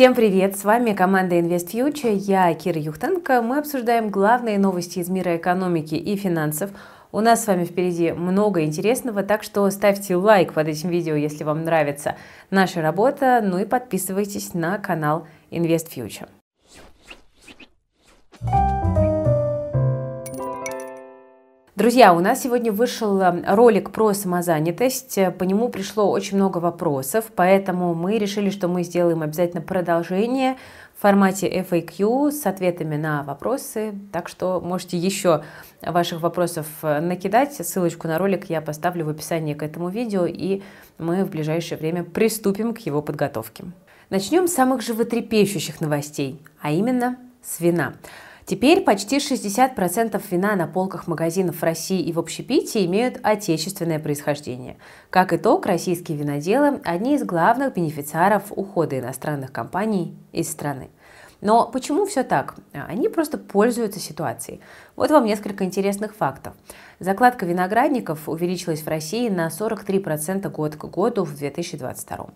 Всем привет! С вами команда Invest Future. Я Кира Юхтенко. Мы обсуждаем главные новости из мира экономики и финансов. У нас с вами впереди много интересного, так что ставьте лайк под этим видео, если вам нравится наша работа, ну и подписывайтесь на канал Invest Future. Друзья, у нас сегодня вышел э, ролик про самозанятость. По нему пришло очень много вопросов, поэтому мы решили, что мы сделаем обязательно продолжение в формате FAQ с ответами на вопросы. Так что можете еще ваших вопросов э, накидать. Ссылочку на ролик я поставлю в описании к этому видео, и мы в ближайшее время приступим к его подготовке. Начнем с самых животрепещущих новостей, а именно с вина. Теперь почти 60% вина на полках магазинов в России и в общепите имеют отечественное происхождение. Как итог, российские виноделы – одни из главных бенефициаров ухода иностранных компаний из страны. Но почему все так? Они просто пользуются ситуацией. Вот вам несколько интересных фактов. Закладка виноградников увеличилась в России на 43% год к году в 2022.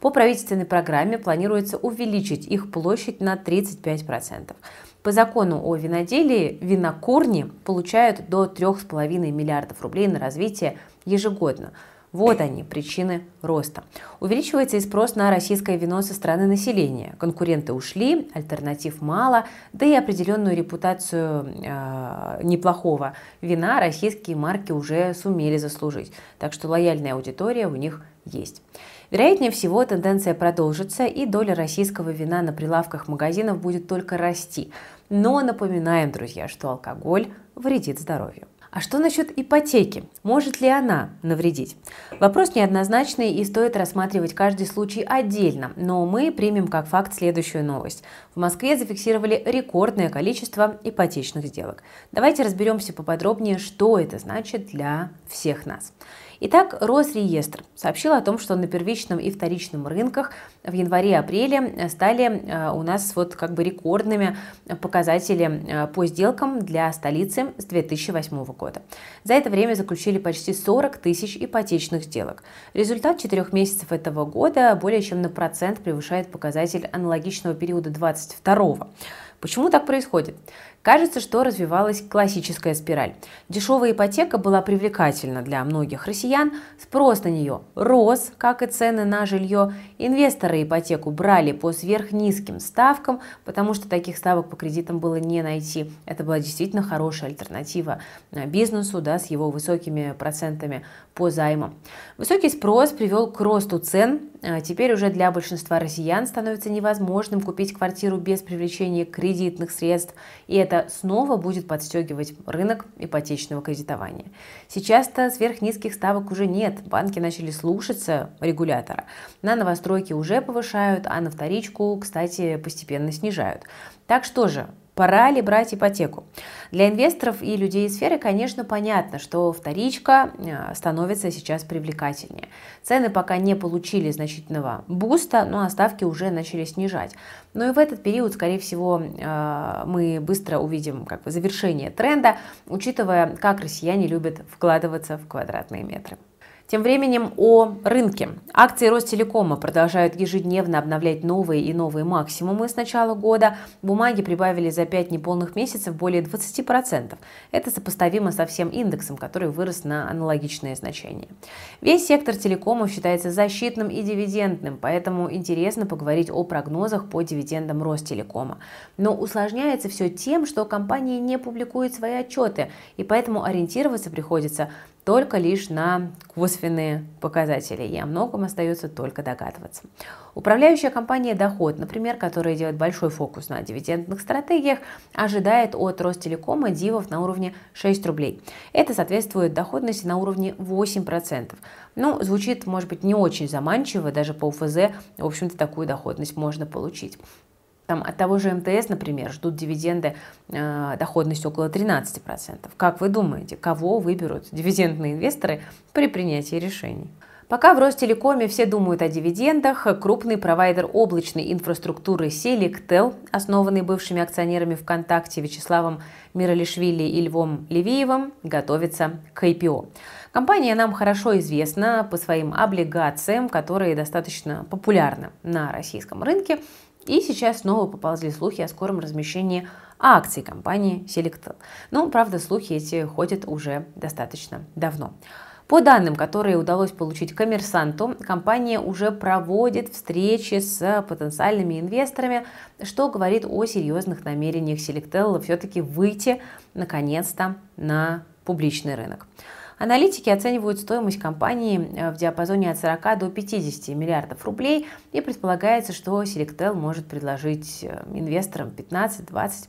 По правительственной программе планируется увеличить их площадь на 35%. По закону о виноделии винокурни получают до 3,5 миллиардов рублей на развитие ежегодно. Вот они, причины роста. Увеличивается и спрос на российское вино со стороны населения. Конкуренты ушли, альтернатив мало, да и определенную репутацию э, неплохого вина российские марки уже сумели заслужить. Так что лояльная аудитория у них есть. Вероятнее всего, тенденция продолжится, и доля российского вина на прилавках магазинов будет только расти. Но напоминаем, друзья, что алкоголь вредит здоровью. А что насчет ипотеки? Может ли она навредить? Вопрос неоднозначный и стоит рассматривать каждый случай отдельно, но мы примем как факт следующую новость. В Москве зафиксировали рекордное количество ипотечных сделок. Давайте разберемся поподробнее, что это значит для всех нас. Итак, Росреестр сообщил о том, что на первичном и вторичном рынках в январе-апреле стали э, у нас вот как бы рекордными показатели э, по сделкам для столицы с 2008 года. За это время заключили почти 40 тысяч ипотечных сделок. Результат четырех месяцев этого года более чем на процент превышает показатель аналогичного периода 2022 Почему так происходит? Кажется, что развивалась классическая спираль. Дешевая ипотека была привлекательна для многих россиян, спрос на нее рос, как и цены на жилье. Инвесторы ипотеку брали по сверхнизким ставкам, потому что таких ставок по кредитам было не найти. Это была действительно хорошая альтернатива бизнесу да, с его высокими процентами по займам. Высокий спрос привел к росту цен. А теперь уже для большинства россиян становится невозможным купить квартиру без привлечения кредитных средств, и это это снова будет подстегивать рынок ипотечного кредитования. Сейчас-то сверхнизких ставок уже нет, банки начали слушаться регулятора. На новостройки уже повышают, а на вторичку, кстати, постепенно снижают. Так что же, Пора ли брать ипотеку? Для инвесторов и людей из сферы, конечно, понятно, что вторичка э, становится сейчас привлекательнее. Цены пока не получили значительного буста, но ставки уже начали снижать. Но и в этот период, скорее всего, э, мы быстро увидим как бы завершение тренда, учитывая, как россияне любят вкладываться в квадратные метры. Тем временем о рынке. Акции Ростелекома продолжают ежедневно обновлять новые и новые максимумы с начала года. Бумаги прибавили за 5 неполных месяцев более 20%. Это сопоставимо со всем индексом, который вырос на аналогичные значения. Весь сектор телекомов считается защитным и дивидендным, поэтому интересно поговорить о прогнозах по дивидендам Ростелекома. Но усложняется все тем, что компания не публикует свои отчеты, и поэтому ориентироваться приходится только лишь на косвенные показатели, и о многом остается только догадываться. Управляющая компания «Доход», например, которая делает большой фокус на дивидендных стратегиях, ожидает от Ростелекома дивов на уровне 6 рублей. Это соответствует доходности на уровне 8%. Ну, звучит, может быть, не очень заманчиво, даже по УФЗ, в общем-то, такую доходность можно получить. Там, от того же МТС, например, ждут дивиденды э, доходностью около 13%. Как вы думаете, кого выберут дивидендные инвесторы при принятии решений? Пока в Ростелекоме все думают о дивидендах, крупный провайдер облачной инфраструктуры Selectel, основанный бывшими акционерами ВКонтакте Вячеславом Миралишвили и Львом Левиевым, готовится к IPO. Компания нам хорошо известна по своим облигациям, которые достаточно популярны на российском рынке И сейчас снова поползли слухи о скором размещении акций компании Selectel. Но, правда, слухи эти ходят уже достаточно давно. По данным, которые удалось получить коммерсанту, компания уже проводит встречи с потенциальными инвесторами, что говорит о серьезных намерениях Selectel все-таки выйти наконец-то на публичный рынок. Аналитики оценивают стоимость компании э, в диапазоне от 40 до 50 миллиардов рублей и предполагается, что Selectel может предложить э, инвесторам 15-20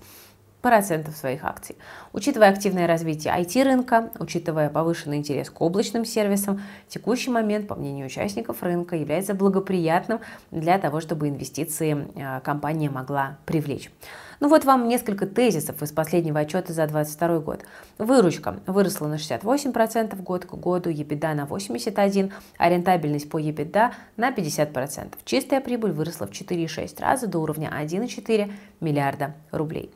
процентов своих акций. Учитывая активное развитие IT-рынка, учитывая повышенный интерес к облачным сервисам, текущий момент, по мнению участников рынка, является благоприятным для того, чтобы инвестиции э, компания могла привлечь. Ну вот вам несколько тезисов из последнего отчета за 2022 год. Выручка выросла на 68% год к году, EBITDA на 81%, а рентабельность по EBITDA на 50%. Чистая прибыль выросла в 4,6 раза до уровня 1,4 миллиарда рублей.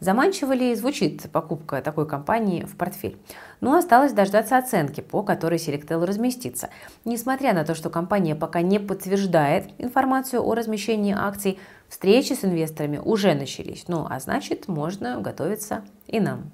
Заманчиво ли звучит покупка такой компании в портфель? Ну, осталось дождаться оценки, по которой Selectel разместится. Несмотря на то, что компания пока не подтверждает информацию о размещении акций, встречи с инвесторами уже начались. Ну, а значит, можно готовиться и нам.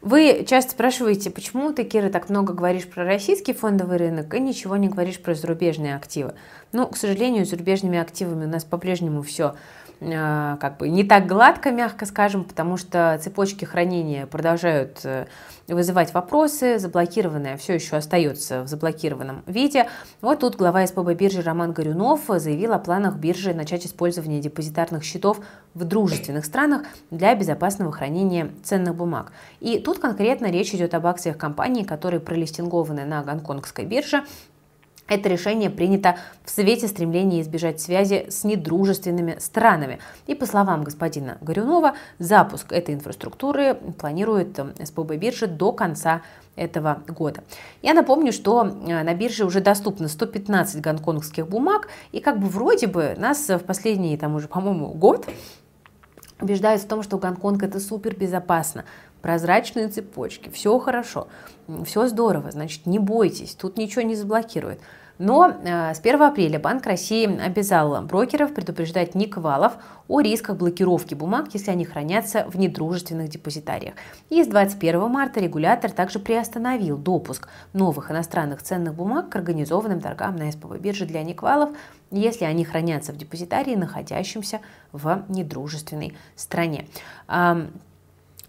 Вы часто спрашиваете, почему ты, Кира, так много говоришь про российский фондовый рынок и ничего не говоришь про зарубежные активы. Ну, к сожалению, с зарубежными активами у нас по-прежнему все как бы не так гладко, мягко скажем, потому что цепочки хранения продолжают э, вызывать вопросы, заблокированное все еще остается в заблокированном виде. Вот тут глава СПБ биржи Роман Горюнов заявил о планах биржи начать использование депозитарных счетов в дружественных странах для безопасного хранения ценных бумаг. И тут конкретно речь идет об акциях компаний, которые пролистингованы на гонконгской бирже это решение принято в свете стремления избежать связи с недружественными странами. И по словам господина Горюнова, запуск этой инфраструктуры планирует э, СПБ биржи до конца этого года. Я напомню, что э, на бирже уже доступно 115 гонконгских бумаг, и как бы вроде бы нас в последний, там уже, по-моему, год убеждают в том, что Гонконг это супер безопасно, прозрачные цепочки, все хорошо, все здорово, значит, не бойтесь, тут ничего не заблокирует. Но э, с 1 апреля Банк России обязал брокеров предупреждать ник валов о рисках блокировки бумаг, если они хранятся в недружественных депозитариях. И с 21 марта регулятор также приостановил допуск новых иностранных ценных бумаг к организованным торгам на СПБ бирже для никвалов, если они хранятся в депозитарии, находящемся в недружественной стране.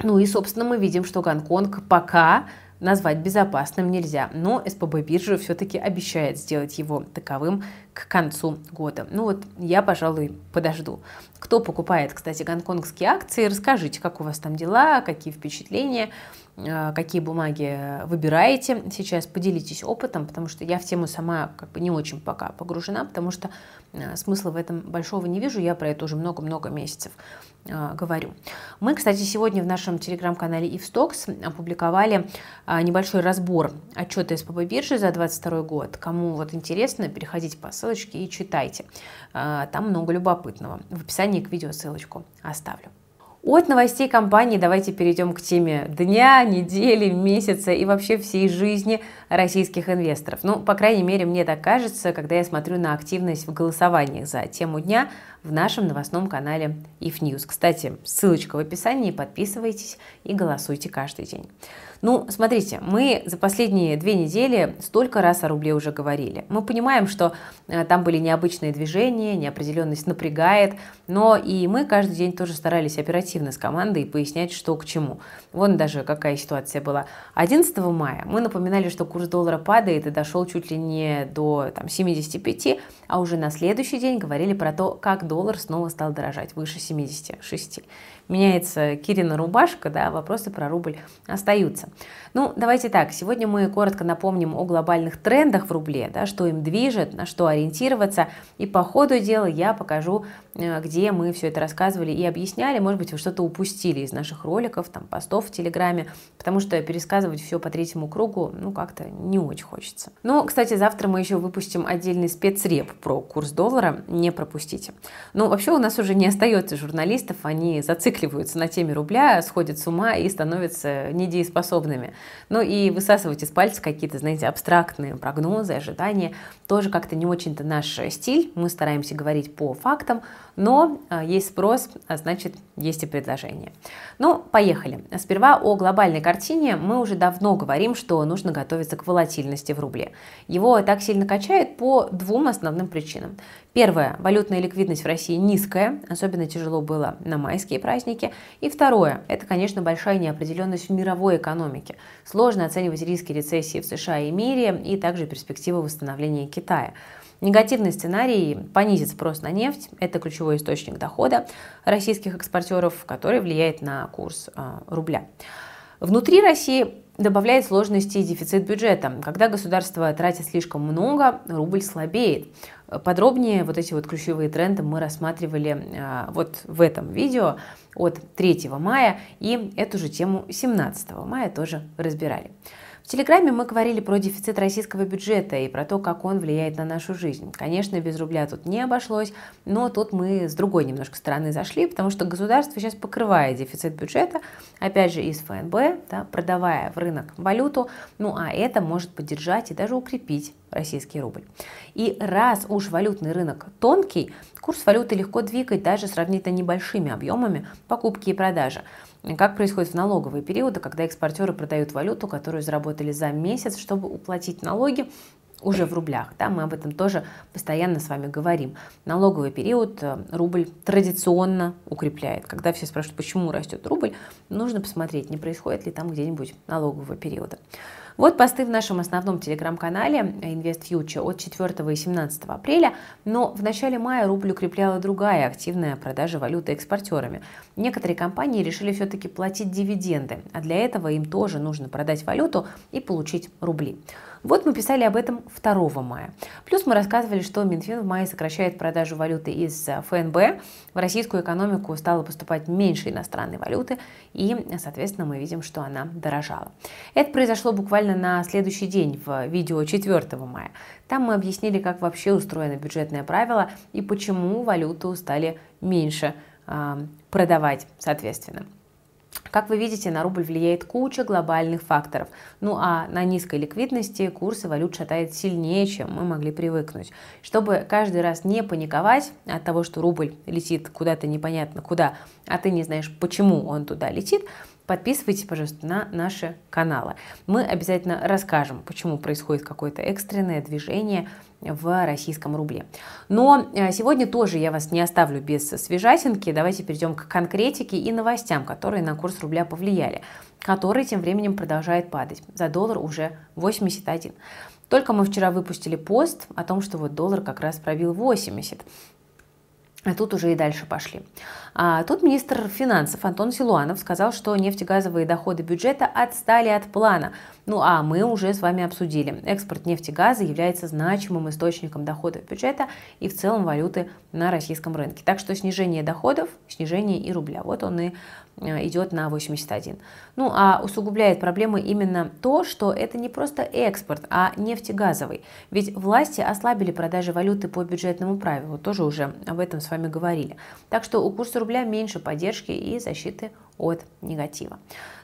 Ну и, собственно, мы видим, что Гонконг пока назвать безопасным нельзя, но СПБ биржа все-таки обещает сделать его таковым к концу года. Ну вот я, пожалуй, подожду. Кто покупает, кстати, гонконгские акции, расскажите, как у вас там дела, какие впечатления, какие бумаги выбираете сейчас, поделитесь опытом, потому что я в тему сама как бы не очень пока погружена, потому что э, смысла в этом большого не вижу, я про это уже много-много месяцев э, говорю. Мы, кстати, сегодня в нашем телеграм-канале Ivstox опубликовали небольшой разбор отчета СПБ биржи за 2022 год. Кому вот интересно, переходите по ссылочке и читайте. Там много любопытного. В описании к видео ссылочку оставлю. От новостей компании давайте перейдем к теме дня, недели, месяца и вообще всей жизни российских инвесторов. Ну, по крайней мере, мне так кажется, когда я смотрю на активность в голосованиях за тему дня в нашем новостном канале If News. Кстати, ссылочка в описании, подписывайтесь и голосуйте каждый день. Ну, смотрите, мы за последние две недели столько раз о рубле уже говорили. Мы понимаем, что э, там были необычные движения, неопределенность напрягает, но и мы каждый день тоже старались оперативно с командой пояснять, что к чему. Вон даже какая ситуация была. 11 мая мы напоминали, что курс доллара падает и дошел чуть ли не до там, 75, а уже на следующий день говорили про то, как доллар снова стал дорожать, выше 76 меняется Кирина рубашка, да, вопросы про рубль остаются. Ну, давайте так, сегодня мы коротко напомним о глобальных трендах в рубле, да, что им движет, на что ориентироваться, и по ходу дела я покажу, э, где мы все это рассказывали и объясняли, может быть, вы что-то упустили из наших роликов, там, постов в Телеграме, потому что пересказывать все по третьему кругу, ну, как-то не очень хочется. Ну, кстати, завтра мы еще выпустим отдельный спецреп про курс доллара, не пропустите. Ну, вообще у нас уже не остается журналистов, они зацикливаются на теме рубля, сходят с ума и становятся недееспособными. Ну и высасывать из пальца какие-то, знаете, абстрактные прогнозы, ожидания, тоже как-то не очень-то наш стиль. Мы стараемся говорить по фактам, Но а, есть спрос, а значит есть и предложение. Ну, поехали. Сперва о глобальной картине. Мы уже давно говорим, что нужно готовиться к волатильности в рубле. Его так сильно качает по двум основным причинам. Первое. Валютная ликвидность в России низкая, особенно тяжело было на майские праздники. И второе. Это, конечно, большая неопределенность в мировой экономике. Сложно оценивать риски рецессии в США и мире, и также перспективы восстановления Китая. Негативный сценарий понизит спрос на нефть. Это ключевой источник дохода российских экспортеров, который влияет на курс а, рубля. Внутри России добавляет сложности дефицит бюджета. Когда государство тратит слишком много, рубль слабеет. Подробнее вот эти вот ключевые тренды мы рассматривали а, вот в этом видео от 3 мая и эту же тему 17 мая тоже разбирали. В Телеграме мы говорили про дефицит российского бюджета и про то, как он влияет на нашу жизнь. Конечно, без рубля тут не обошлось, но тут мы с другой немножко стороны зашли, потому что государство сейчас покрывает дефицит бюджета, опять же, из ФНБ, да, продавая в рынок валюту, ну а это может поддержать и даже укрепить российский рубль. И раз уж валютный рынок тонкий, курс валюты легко двигать даже сравнительно небольшими объемами покупки и продажи. Как происходит в налоговые периоды, когда экспортеры продают валюту, которую заработали за месяц, чтобы уплатить налоги уже в рублях. Да, мы об этом тоже постоянно с вами говорим. Налоговый период э, рубль традиционно укрепляет. Когда все спрашивают, почему растет рубль, нужно посмотреть, не происходит ли там где-нибудь налогового периода. Вот посты в нашем основном телеграм-канале Invest Future от 4 и 17 апреля, но в начале мая рубль укрепляла другая активная продажа валюты экспортерами. Некоторые компании решили все-таки платить дивиденды, а для этого им тоже нужно продать валюту и получить рубли. Вот мы писали об этом 2 мая. Плюс мы рассказывали, что Минфин в мае сокращает продажу валюты из ФНБ. В российскую экономику стало поступать меньше иностранной валюты, и, соответственно, мы видим, что она дорожала. Это произошло буквально на следующий день в видео 4 мая. Там мы объяснили, как вообще устроено бюджетное правило и почему валюту стали меньше э, продавать, соответственно. Как вы видите, на рубль влияет куча глобальных факторов. Ну а на низкой ликвидности курсы валют шатает сильнее, чем мы могли привыкнуть. Чтобы каждый раз не паниковать от того, что рубль летит куда-то непонятно куда, а ты не знаешь, почему он туда летит, подписывайтесь, пожалуйста, на наши каналы. Мы обязательно расскажем, почему происходит какое-то экстренное движение в российском рубле. Но э, сегодня тоже я вас не оставлю без свежатинки. Давайте перейдем к конкретике и новостям, которые на курс рубля повлияли, который тем временем продолжает падать. За доллар уже 81. Только мы вчера выпустили пост о том, что вот доллар как раз пробил 80. А тут уже и дальше пошли. А тут министр финансов Антон Силуанов сказал, что нефтегазовые доходы бюджета отстали от плана. Ну а мы уже с вами обсудили. Экспорт нефти и газа является значимым источником доходов бюджета и в целом валюты на российском рынке. Так что снижение доходов, снижение и рубля. Вот он и идет на 81. Ну а усугубляет проблемы именно то, что это не просто экспорт, а нефтегазовый. Ведь власти ослабили продажи валюты по бюджетному правилу, тоже уже об этом с вами говорили. Так что у курса рубля меньше поддержки и защиты от негатива.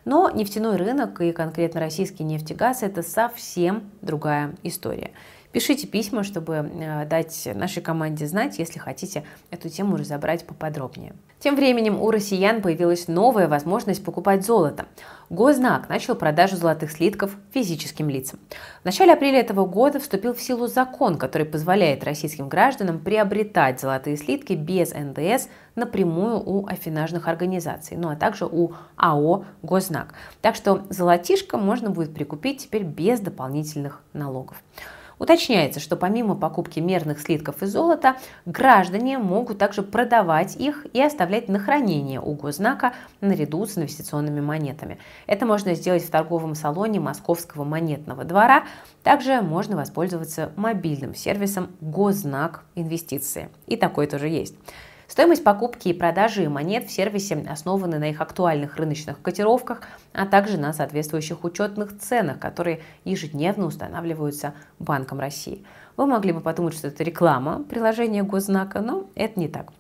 Но нефтяной рынок и конкретно российский нефтегаз это совсем другая история. Пишите письма, чтобы э, дать нашей команде знать, если хотите эту тему разобрать поподробнее. Тем временем у россиян появилась новая возможность покупать золото. Гознак начал продажу золотых слитков физическим лицам. В начале апреля этого года вступил в силу закон, который позволяет российским гражданам приобретать золотые слитки без НДС напрямую у афинажных организаций, ну а также у АО «Гознак». Так что золотишко можно будет прикупить теперь без дополнительных налогов. Уточняется, что помимо покупки мерных слитков из золота, граждане могут также продавать их и оставлять на хранение у госзнака наряду с инвестиционными монетами. Это можно сделать в торговом салоне Московского монетного двора. Также можно воспользоваться мобильным сервисом Госзнак Инвестиции. И такой тоже есть. Стоимость покупки и продажи монет в сервисе основаны на их актуальных рыночных котировках, а также на соответствующих учетных ценах, которые ежедневно устанавливаются Банком России. Вы могли бы подумать, что это реклама приложения Госзнака, но это не так.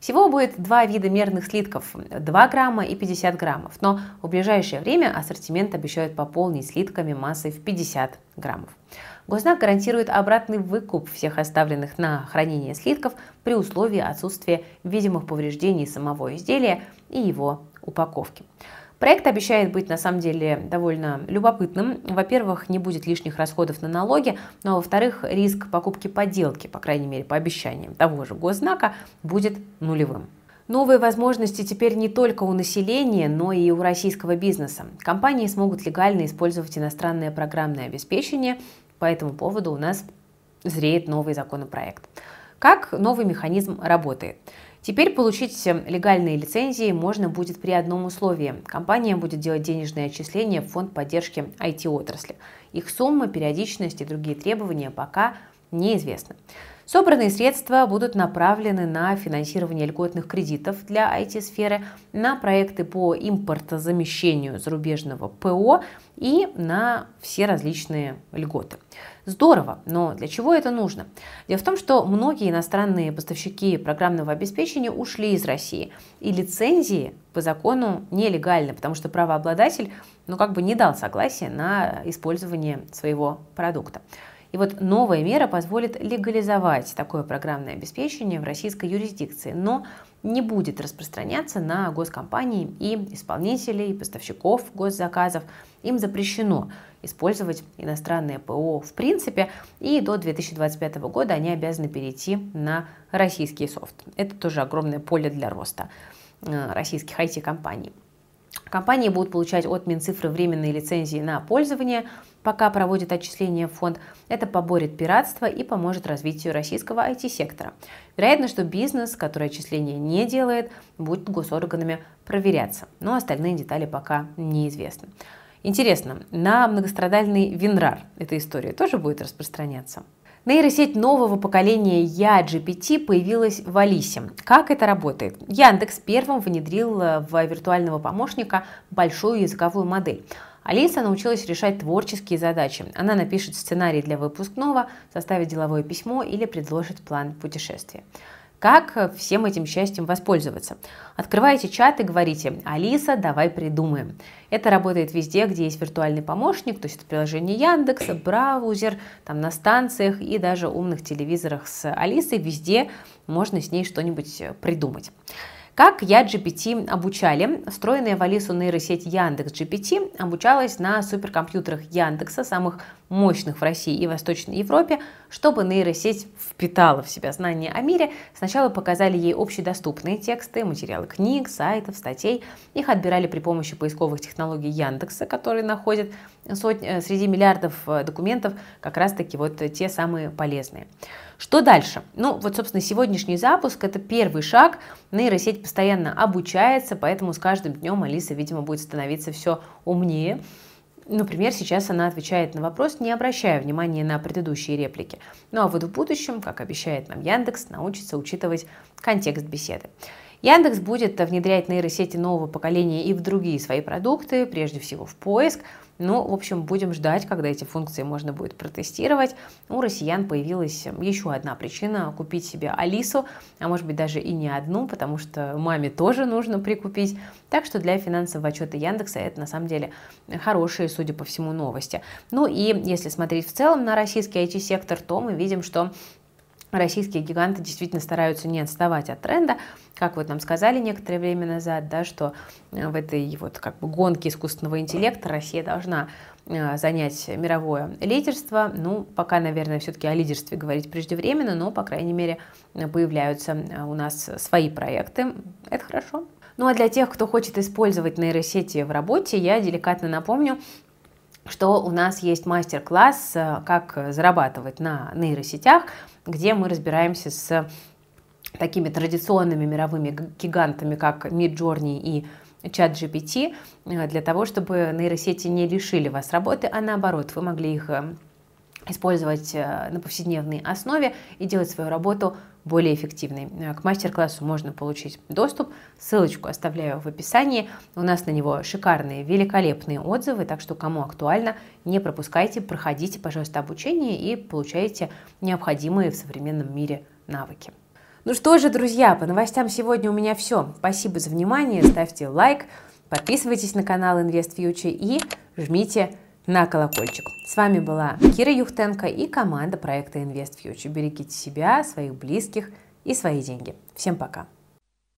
Всего будет два вида мерных слитков – 2 грамма и 50 граммов, но в ближайшее время ассортимент обещают пополнить слитками массой в 50 граммов. Гознак гарантирует обратный выкуп всех оставленных на хранение слитков при условии отсутствия видимых повреждений самого изделия и его упаковки. Проект обещает быть на самом деле довольно любопытным. Во-первых, не будет лишних расходов на налоги, но во-вторых, риск покупки подделки, по крайней мере по обещаниям того же госзнака, будет нулевым. Новые возможности теперь не только у населения, но и у российского бизнеса. Компании смогут легально использовать иностранное программное обеспечение. По этому поводу у нас зреет новый законопроект. Как новый механизм работает? Теперь получить легальные лицензии можно будет при одном условии. Компания будет делать денежные отчисления в фонд поддержки IT-отрасли. Их сумма, периодичность и другие требования пока неизвестны. Собранные средства будут направлены на финансирование льготных кредитов для IT-сферы, на проекты по импортозамещению зарубежного ПО и на все различные льготы. Здорово, но для чего это нужно? Дело в том, что многие иностранные поставщики программного обеспечения ушли из России, и лицензии по закону нелегальны, потому что правообладатель ну, как бы не дал согласия на использование своего продукта. И вот новая мера позволит легализовать такое программное обеспечение в российской юрисдикции, но не будет распространяться на госкомпании и исполнителей, поставщиков госзаказов. Им запрещено использовать иностранное ПО в принципе, и до 2025 года они обязаны перейти на российский софт. Это тоже огромное поле для роста э, российских IT-компаний. Компании будут получать от Минцифры временные лицензии на пользование, пока проводят отчисления в фонд. Это поборет пиратство и поможет развитию российского IT-сектора. Вероятно, что бизнес, который отчисления не делает, будет госорганами проверяться. Но остальные детали пока неизвестны. Интересно, на многострадальный Винрар эта история тоже будет распространяться? Нейросеть нового поколения Я-GPT появилась в Алисе. Как это работает? Яндекс первым внедрил э, в виртуального помощника большую языковую модель. Алиса научилась решать творческие задачи. Она напишет сценарий для выпускного, составит деловое письмо или предложит план путешествия. Как всем этим счастьем воспользоваться? Открываете чат и говорите «Алиса, давай придумаем». Это работает везде, где есть виртуальный помощник, то есть это приложение Яндекса, браузер, там на станциях и даже умных телевизорах с Алисой. Везде можно с ней что-нибудь придумать. Как я GPT обучали? Встроенная в Алису нейросеть Яндекс GPT обучалась на суперкомпьютерах Яндекса, самых мощных в России и Восточной Европе. Чтобы нейросеть впитала в себя знания о мире, сначала показали ей общедоступные тексты, материалы книг, сайтов, статей. Их отбирали при помощи поисковых технологий Яндекса, которые находят сотни, э, среди миллиардов э, документов как раз-таки вот те самые полезные. Что дальше? Ну, вот, собственно, сегодняшний запуск – это первый шаг. Нейросеть постоянно обучается, поэтому с каждым днем Алиса, видимо, будет становиться все умнее. Например, сейчас она отвечает на вопрос, не обращая внимания на предыдущие реплики. Ну а вот в будущем, как обещает нам Яндекс, научится учитывать контекст беседы. Яндекс будет внедрять нейросети нового поколения и в другие свои продукты, прежде всего в поиск. Ну, в общем, будем ждать, когда эти функции можно будет протестировать. У россиян появилась еще одна причина купить себе Алису, а может быть даже и не одну, потому что маме тоже нужно прикупить. Так что для финансового отчета Яндекса это на самом деле хорошие, судя по всему, новости. Ну и если смотреть в целом на российский IT-сектор, то мы видим, что российские гиганты действительно стараются не отставать от тренда, как вот нам сказали некоторое время назад, да, что э, в этой вот как бы гонке искусственного интеллекта Россия должна э, занять мировое лидерство. Ну, пока, наверное, все-таки о лидерстве говорить преждевременно, но, по крайней мере, появляются э, у нас свои проекты. Это хорошо. Ну а для тех, кто хочет использовать нейросети в работе, я деликатно напомню, что у нас есть мастер-класс «Как зарабатывать на нейросетях», где мы разбираемся с такими традиционными мировыми гигантами, как Midjourney и чат GPT, э, для того, чтобы нейросети не лишили вас работы, а наоборот, вы могли их э, использовать э, на повседневной основе и делать свою работу более эффективной. К мастер-классу можно получить доступ, ссылочку оставляю в описании. У нас на него шикарные, великолепные отзывы, так что кому актуально, не пропускайте, проходите, пожалуйста, обучение и получайте необходимые в современном мире навыки. Ну что же, друзья, по новостям сегодня у меня все. Спасибо за внимание, ставьте лайк, подписывайтесь на канал InvestFuture и жмите на колокольчик. С вами была Кира Юхтенко и команда проекта InvestFuture. Берегите себя, своих близких и свои деньги. Всем пока!